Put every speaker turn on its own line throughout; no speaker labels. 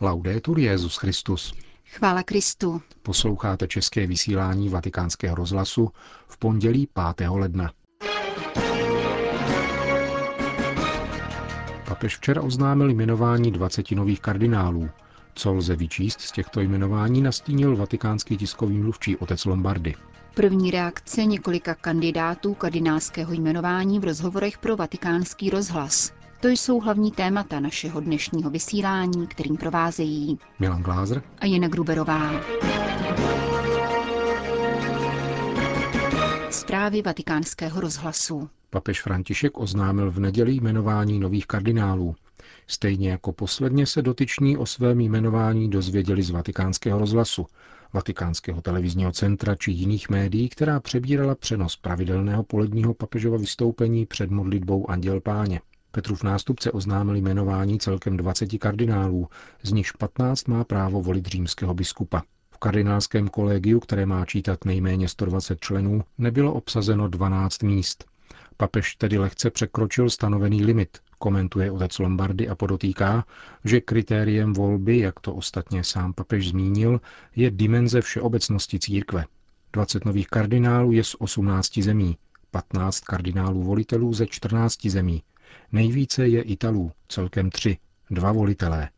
Laudetur Jezus Christus.
Chvála Kristu.
Posloucháte české vysílání Vatikánského rozhlasu v pondělí 5. ledna. Papež včera oznámil jmenování 20 nových kardinálů. Co lze vyčíst z těchto jmenování, nastínil vatikánský tiskový mluvčí otec Lombardy.
První reakce několika kandidátů kardinálského jmenování v rozhovorech pro vatikánský rozhlas. To jsou hlavní témata našeho dnešního vysílání, kterým provázejí
Milan Glázer
a Jena Gruberová. Zprávy vatikánského rozhlasu.
Papež František oznámil v neděli jmenování nových kardinálů. Stejně jako posledně se dotyční o svém jmenování dozvěděli z vatikánského rozhlasu, vatikánského televizního centra či jiných médií, která přebírala přenos pravidelného poledního papežova vystoupení před modlitbou Anděl Páně. Petrův nástupce oznámil jmenování celkem 20 kardinálů, z nichž 15 má právo volit římského biskupa. V kardinálském kolegiu, které má čítat nejméně 120 členů, nebylo obsazeno 12 míst. Papež tedy lehce překročil stanovený limit, komentuje otec Lombardy a podotýká, že kritériem volby, jak to ostatně sám papež zmínil, je dimenze všeobecnosti církve. 20 nových kardinálů je z 18 zemí, 15 kardinálů volitelů ze 14 zemí, Nejvíce je Italů, celkem tři, dva volitelé.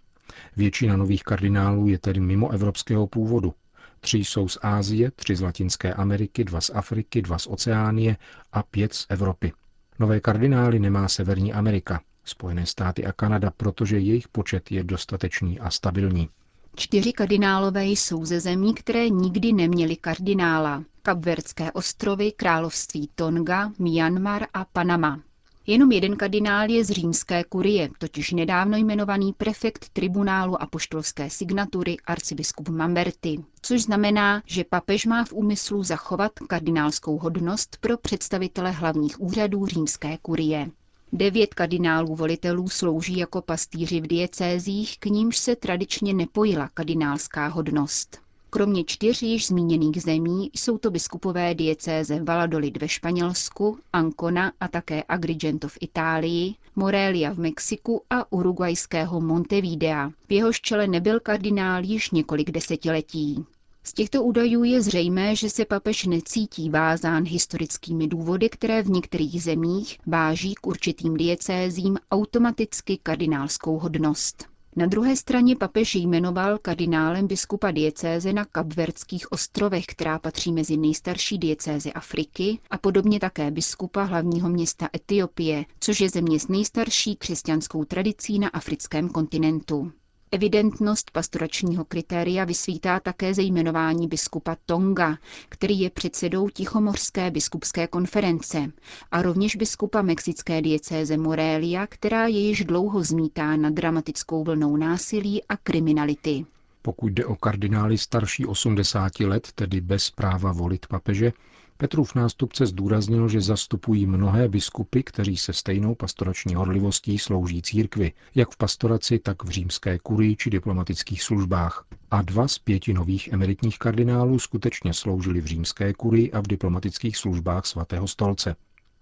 Většina nových kardinálů je tedy mimo evropského původu. Tři jsou z Ázie, tři z Latinské Ameriky, dva z Afriky, dva z Oceánie a pět z Evropy. Nové kardinály nemá Severní Amerika, Spojené státy a Kanada, protože jejich počet je dostatečný a stabilní.
Čtyři kardinálové jsou ze zemí, které nikdy neměly kardinála. Kapverdské ostrovy, království Tonga, Myanmar a Panama. Jenom jeden kardinál je z římské kurie, totiž nedávno jmenovaný prefekt tribunálu apoštolské signatury arcibiskup Mamberti, což znamená, že papež má v úmyslu zachovat kardinálskou hodnost pro představitele hlavních úřadů římské kurie. Devět kardinálů volitelů slouží jako pastýři v diecézích, k nímž se tradičně nepojila kardinálská hodnost. Kromě čtyř již zmíněných zemí jsou to biskupové diecéze Valladolid ve Španělsku, Ancona a také Agrigento v Itálii, Morelia v Mexiku a uruguajského Montevidea. V jehož čele nebyl kardinál již několik desetiletí. Z těchto údajů je zřejmé, že se papež necítí vázán historickými důvody, které v některých zemích váží k určitým diecézím automaticky kardinálskou hodnost. Na druhé straně papež jmenoval kardinálem biskupa diecéze na Kapverdských ostrovech, která patří mezi nejstarší diecézy Afriky, a podobně také biskupa hlavního města Etiopie, což je země s nejstarší křesťanskou tradicí na africkém kontinentu. Evidentnost pastoračního kritéria vysvítá také ze jmenování biskupa Tonga, který je předsedou Tichomorské biskupské konference, a rovněž biskupa mexické diecéze Morelia, která je již dlouho zmítána dramatickou vlnou násilí a kriminality.
Pokud jde o kardinály starší 80 let, tedy bez práva volit papeže, Petrův nástupce zdůraznil, že zastupují mnohé biskupy, kteří se stejnou pastorační horlivostí slouží církvi, jak v pastoraci, tak v římské kurii či diplomatických službách. A dva z pěti nových emeritních kardinálů skutečně sloužili v římské kurii a v diplomatických službách svatého stolce.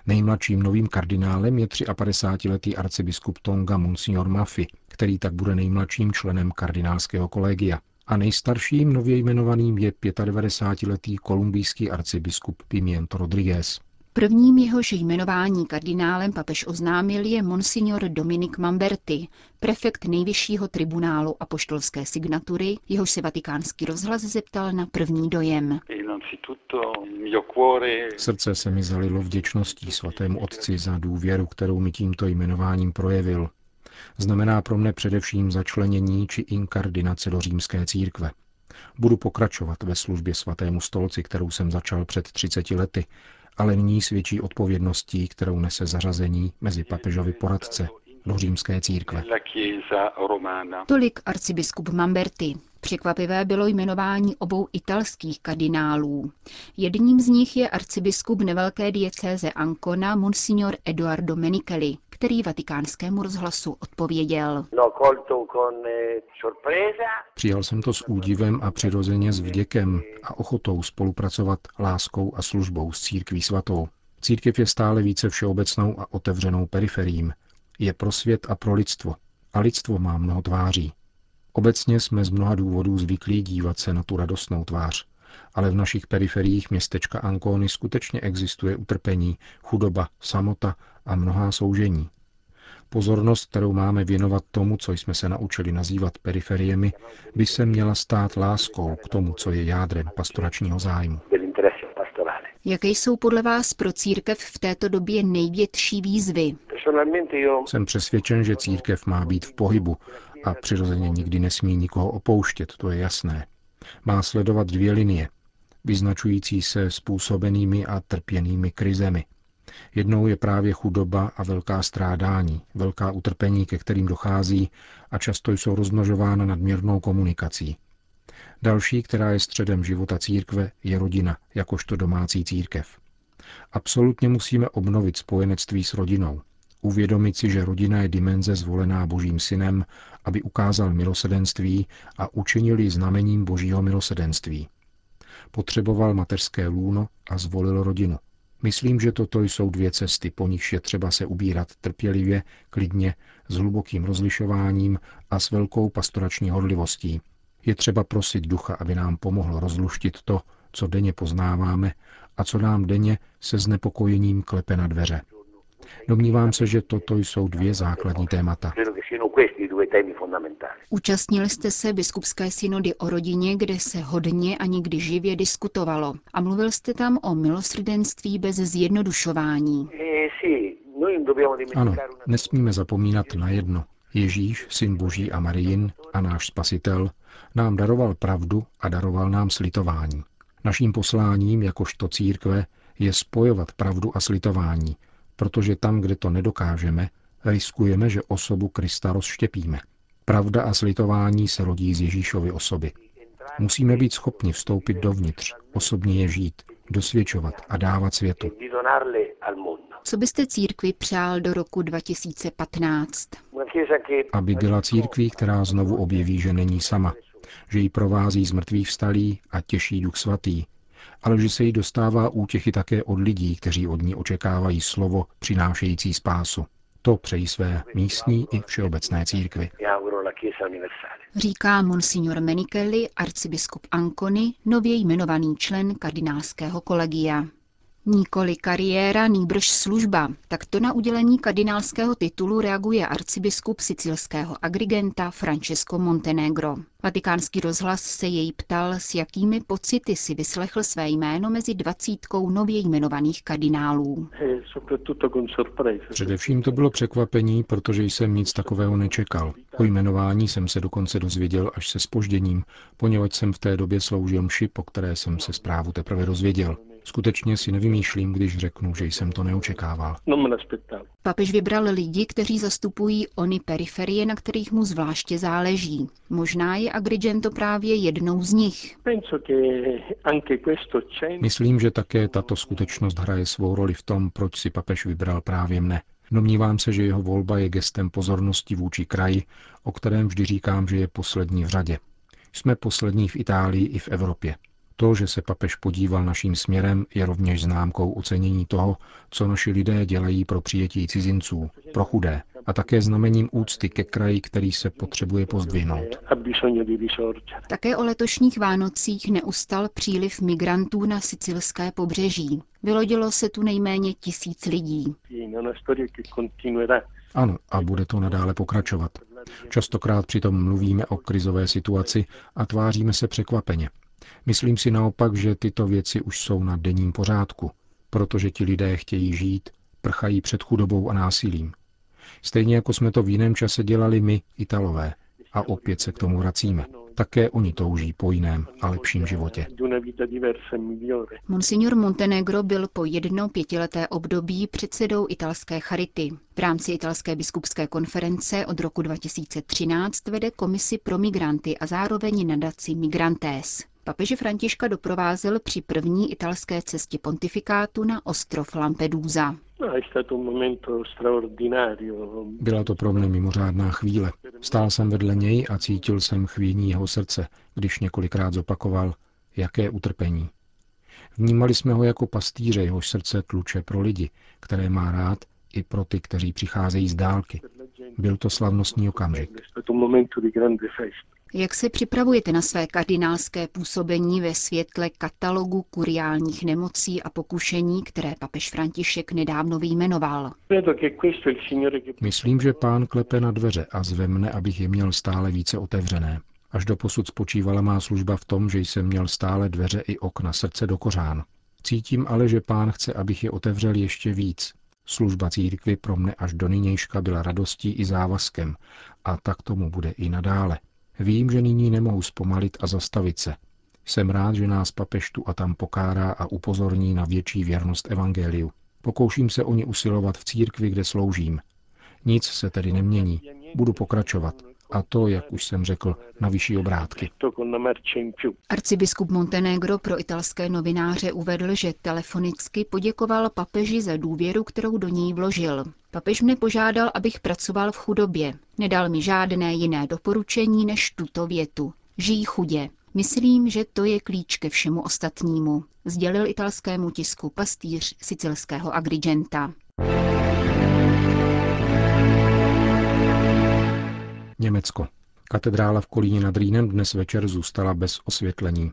Nejmladším novým kardinálem je 53-letý arcibiskup Tonga Monsignor Mafi, který tak bude nejmladším členem kardinálského kolegia a nejstarším nově jmenovaným je 95-letý kolumbijský arcibiskup Pimiento Rodriguez.
Prvním jehož jmenování kardinálem papež oznámil je monsignor Dominik Mamberti, prefekt nejvyššího tribunálu apoštolské signatury, jehož se vatikánský rozhlas zeptal na první dojem.
Srdce se mi zalilo vděčností svatému otci za důvěru, kterou mi tímto jmenováním projevil znamená pro mne především začlenění či inkardinace do římské církve. Budu pokračovat ve službě svatému stolci, kterou jsem začal před 30 lety, ale nyní svědčí odpovědností, kterou nese zařazení mezi papežovi poradce do římské církve.
Tolik arcibiskup Mamberti. Překvapivé bylo jmenování obou italských kardinálů. Jedním z nich je arcibiskup nevelké diecéze Ancona Monsignor Eduardo Menichelli, který vatikánskému rozhlasu odpověděl.
Přijal jsem to s údivem a přirozeně s vděkem a ochotou spolupracovat láskou a službou s církví svatou. Církev je stále více všeobecnou a otevřenou periferím. Je pro svět a pro lidstvo. A lidstvo má mnoho tváří. Obecně jsme z mnoha důvodů zvyklí dívat se na tu radostnou tvář, ale v našich periferiích městečka Ancony skutečně existuje utrpení, chudoba, samota a mnohá soužení. Pozornost, kterou máme věnovat tomu, co jsme se naučili nazývat periferiemi, by se měla stát láskou k tomu, co je jádrem pastoračního zájmu.
Jaké jsou podle vás pro církev v této době největší výzvy?
Jsem přesvědčen, že církev má být v pohybu a přirozeně nikdy nesmí nikoho opouštět, to je jasné. Má sledovat dvě linie, vyznačující se způsobenými a trpěnými krizemi. Jednou je právě chudoba a velká strádání, velká utrpení, ke kterým dochází a často jsou rozmnožována nadměrnou komunikací. Další, která je středem života církve, je rodina, jakožto domácí církev. Absolutně musíme obnovit spojenectví s rodinou. Uvědomit si, že rodina je dimenze zvolená Božím synem, aby ukázal milosedenství a učinil ji znamením Božího milosedenství. Potřeboval mateřské lůno a zvolil rodinu. Myslím, že toto jsou dvě cesty, po nichž je třeba se ubírat trpělivě, klidně, s hlubokým rozlišováním a s velkou pastorační hodlivostí. Je třeba prosit ducha, aby nám pomohl rozluštit to, co denně poznáváme a co nám denně se znepokojením klepe na dveře. Domnívám se, že toto jsou dvě základní témata.
Účastnil jste se biskupské synody o rodině, kde se hodně a nikdy živě diskutovalo. A mluvil jste tam o milosrdenství bez zjednodušování.
Ano, nesmíme zapomínat na jedno. Ježíš, syn Boží a Marijin a náš spasitel, nám daroval pravdu a daroval nám slitování. Naším posláním, jakožto církve, je spojovat pravdu a slitování, protože tam, kde to nedokážeme, riskujeme, že osobu Krista rozštěpíme. Pravda a slitování se rodí z Ježíšovy osoby. Musíme být schopni vstoupit dovnitř, osobně je žít, dosvědčovat a dávat světu.
Co byste církvi přál do roku 2015?
Aby byla církví, která znovu objeví, že není sama, že ji provází z mrtvých vstalí a těší duch svatý, ale že se jí dostává útěchy také od lidí, kteří od ní očekávají slovo přinášející spásu. To přejí své místní i všeobecné církvy.
Říká monsignor Menikeli, arcibiskup Ancony, nově jmenovaný člen kardinálského kolegia. Nikoli kariéra, nýbrž služba. Takto na udělení kardinálského titulu reaguje arcibiskup sicilského agrigenta Francesco Montenegro. Vatikánský rozhlas se jej ptal, s jakými pocity si vyslechl své jméno mezi dvacítkou nově jmenovaných kardinálů.
Především to bylo překvapení, protože jsem nic takového nečekal. O jmenování jsem se dokonce dozvěděl až se spožděním, poněvadž jsem v té době sloužil mši, po které jsem se zprávu teprve dozvěděl. Skutečně si nevymýšlím, když řeknu, že jsem to neočekával.
Papež vybral lidi, kteří zastupují ony periferie, na kterých mu zvláště záleží. Možná je Agrigento právě jednou z nich.
Myslím, že také tato skutečnost hraje svou roli v tom, proč si papež vybral právě mne. Domnívám se, že jeho volba je gestem pozornosti vůči kraji, o kterém vždy říkám, že je poslední v řadě. Jsme poslední v Itálii i v Evropě. To, že se papež podíval naším směrem, je rovněž známkou ocenění toho, co naši lidé dělají pro přijetí cizinců, pro chudé, a také znamením úcty ke kraji, který se potřebuje pozdvihnout.
Také o letošních Vánocích neustal příliv migrantů na sicilské pobřeží. Vylodilo se tu nejméně tisíc lidí.
Ano, a bude to nadále pokračovat. Častokrát přitom mluvíme o krizové situaci a tváříme se překvapeně. Myslím si naopak, že tyto věci už jsou na denním pořádku, protože ti lidé chtějí žít, prchají před chudobou a násilím. Stejně jako jsme to v jiném čase dělali my, Italové, a opět se k tomu vracíme. Také oni touží po jiném a lepším životě.
Monsignor Montenegro byl po jedno pětileté období předsedou italské charity. V rámci italské biskupské konference od roku 2013 vede komisi pro migranty a zároveň nadaci Migrantes. Papeže Františka doprovázel při první italské cestě pontifikátu na ostrov Lampedusa.
Byla to pro mě mimořádná chvíle. Stál jsem vedle něj a cítil jsem chvíní jeho srdce, když několikrát zopakoval, jaké utrpení. Vnímali jsme ho jako pastýře, jehož srdce tluče pro lidi, které má rád, i pro ty, kteří přicházejí z dálky. Byl to slavnostní okamžik.
Jak se připravujete na své kardinálské působení ve světle katalogu kuriálních nemocí a pokušení, které papež František nedávno vyjmenoval?
Myslím, že pán klepe na dveře a zve mne, abych je měl stále více otevřené. Až do posud spočívala má služba v tom, že jsem měl stále dveře i okna srdce do kořán. Cítím ale, že pán chce, abych je otevřel ještě víc. Služba církvy pro mne až do nynějška byla radostí i závazkem a tak tomu bude i nadále. Vím, že nyní nemohu zpomalit a zastavit se. Jsem rád, že nás papež tu a tam pokárá a upozorní na větší věrnost evangeliu. Pokouším se o ně usilovat v církvi, kde sloužím. Nic se tedy nemění. Budu pokračovat. A to, jak už jsem řekl, na vyšší obrátky.
Arcibiskup Montenegro pro italské novináře uvedl, že telefonicky poděkoval papeži za důvěru, kterou do ní vložil. Papež mne požádal, abych pracoval v chudobě. Nedal mi žádné jiné doporučení než tuto větu. Žijí chudě. Myslím, že to je klíč ke všemu ostatnímu, sdělil italskému tisku pastýř sicilského Agrigenta.
Německo. Katedrála v Kolíně nad Rýnem dnes večer zůstala bez osvětlení.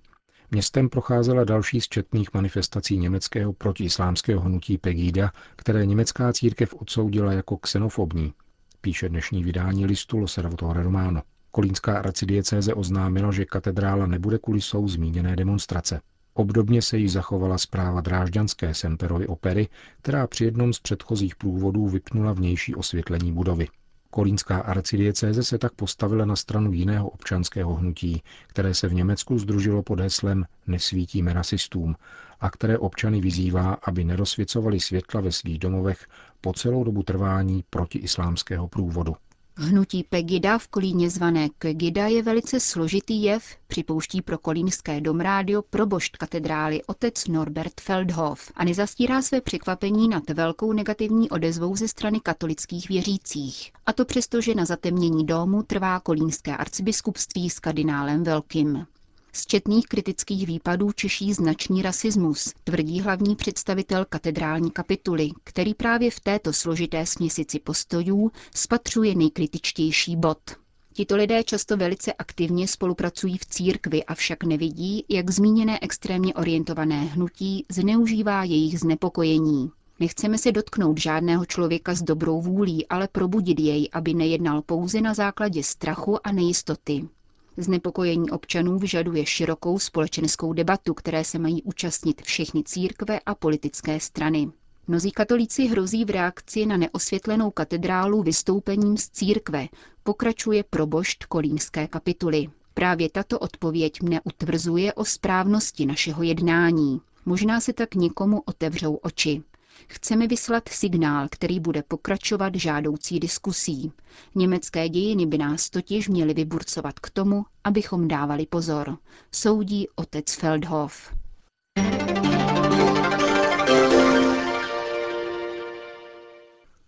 Městem procházela další z četných manifestací německého protiislámského hnutí Pegida, které německá církev odsoudila jako xenofobní, píše dnešní vydání listu L'Osservatore Romano. Kolínská arcidiecéze oznámila, že katedrála nebude kulisou zmíněné demonstrace. Obdobně se jí zachovala zpráva drážďanské Semperovy opery, která při jednom z předchozích průvodů vypnula vnější osvětlení budovy. Kolínská arcidiecéze se tak postavila na stranu jiného občanského hnutí, které se v Německu združilo pod heslem Nesvítíme rasistům a které občany vyzývá, aby nerozsvěcovali světla ve svých domovech po celou dobu trvání protiislámského průvodu.
Hnutí Pegida v Kolíně zvané Kegida je velice složitý jev, připouští pro kolínské domrádio probošt katedrály otec Norbert Feldhof a nezastírá své překvapení nad velkou negativní odezvou ze strany katolických věřících. A to přesto, že na zatemnění domu trvá kolínské arcibiskupství s kardinálem Velkým. Z četných kritických výpadů češí značný rasismus, tvrdí hlavní představitel katedrální kapituly, který právě v této složité směsici postojů spatřuje nejkritičtější bod. Tito lidé často velice aktivně spolupracují v církvi, avšak nevidí, jak zmíněné extrémně orientované hnutí zneužívá jejich znepokojení. Nechceme se dotknout žádného člověka s dobrou vůlí, ale probudit jej, aby nejednal pouze na základě strachu a nejistoty. Znepokojení občanů vyžaduje širokou společenskou debatu, které se mají účastnit všechny církve a politické strany. Mnozí katolíci hrozí v reakci na neosvětlenou katedrálu vystoupením z církve, pokračuje probošt kolínské kapituly. Právě tato odpověď mne utvrzuje o správnosti našeho jednání. Možná se tak někomu otevřou oči. Chceme vyslat signál, který bude pokračovat žádoucí diskusí. Německé dějiny by nás totiž měly vyburcovat k tomu, abychom dávali pozor. Soudí otec Feldhof.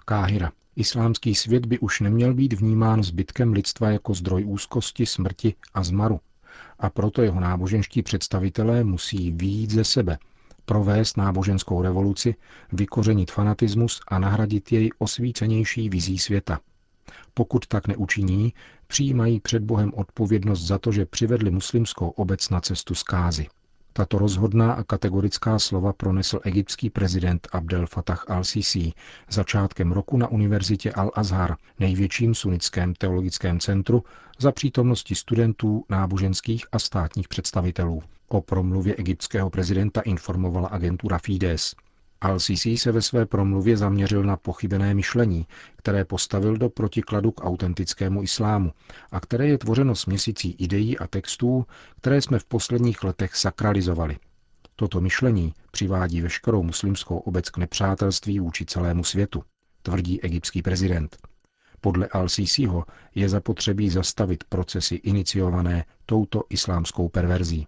Káhira. Islámský svět by už neměl být vnímán zbytkem lidstva jako zdroj úzkosti, smrti a zmaru. A proto jeho náboženští představitelé musí výjít ze sebe – provést náboženskou revoluci, vykořenit fanatismus a nahradit jej osvícenější vizí světa. Pokud tak neučiní, přijímají před Bohem odpovědnost za to, že přivedli muslimskou obec na cestu zkázy. Tato rozhodná a kategorická slova pronesl egyptský prezident Abdel Fattah al-Sisi začátkem roku na univerzitě Al-Azhar, největším sunnickém teologickém centru, za přítomnosti studentů, náboženských a státních představitelů. O promluvě egyptského prezidenta informovala agentura Fides. Al-Sisi se ve své promluvě zaměřil na pochybené myšlení, které postavil do protikladu k autentickému islámu a které je tvořeno směsicí ideí a textů, které jsme v posledních letech sakralizovali. Toto myšlení přivádí veškerou muslimskou obec k nepřátelství vůči celému světu, tvrdí egyptský prezident. Podle Al-Sisiho je zapotřebí zastavit procesy iniciované touto islámskou perverzí.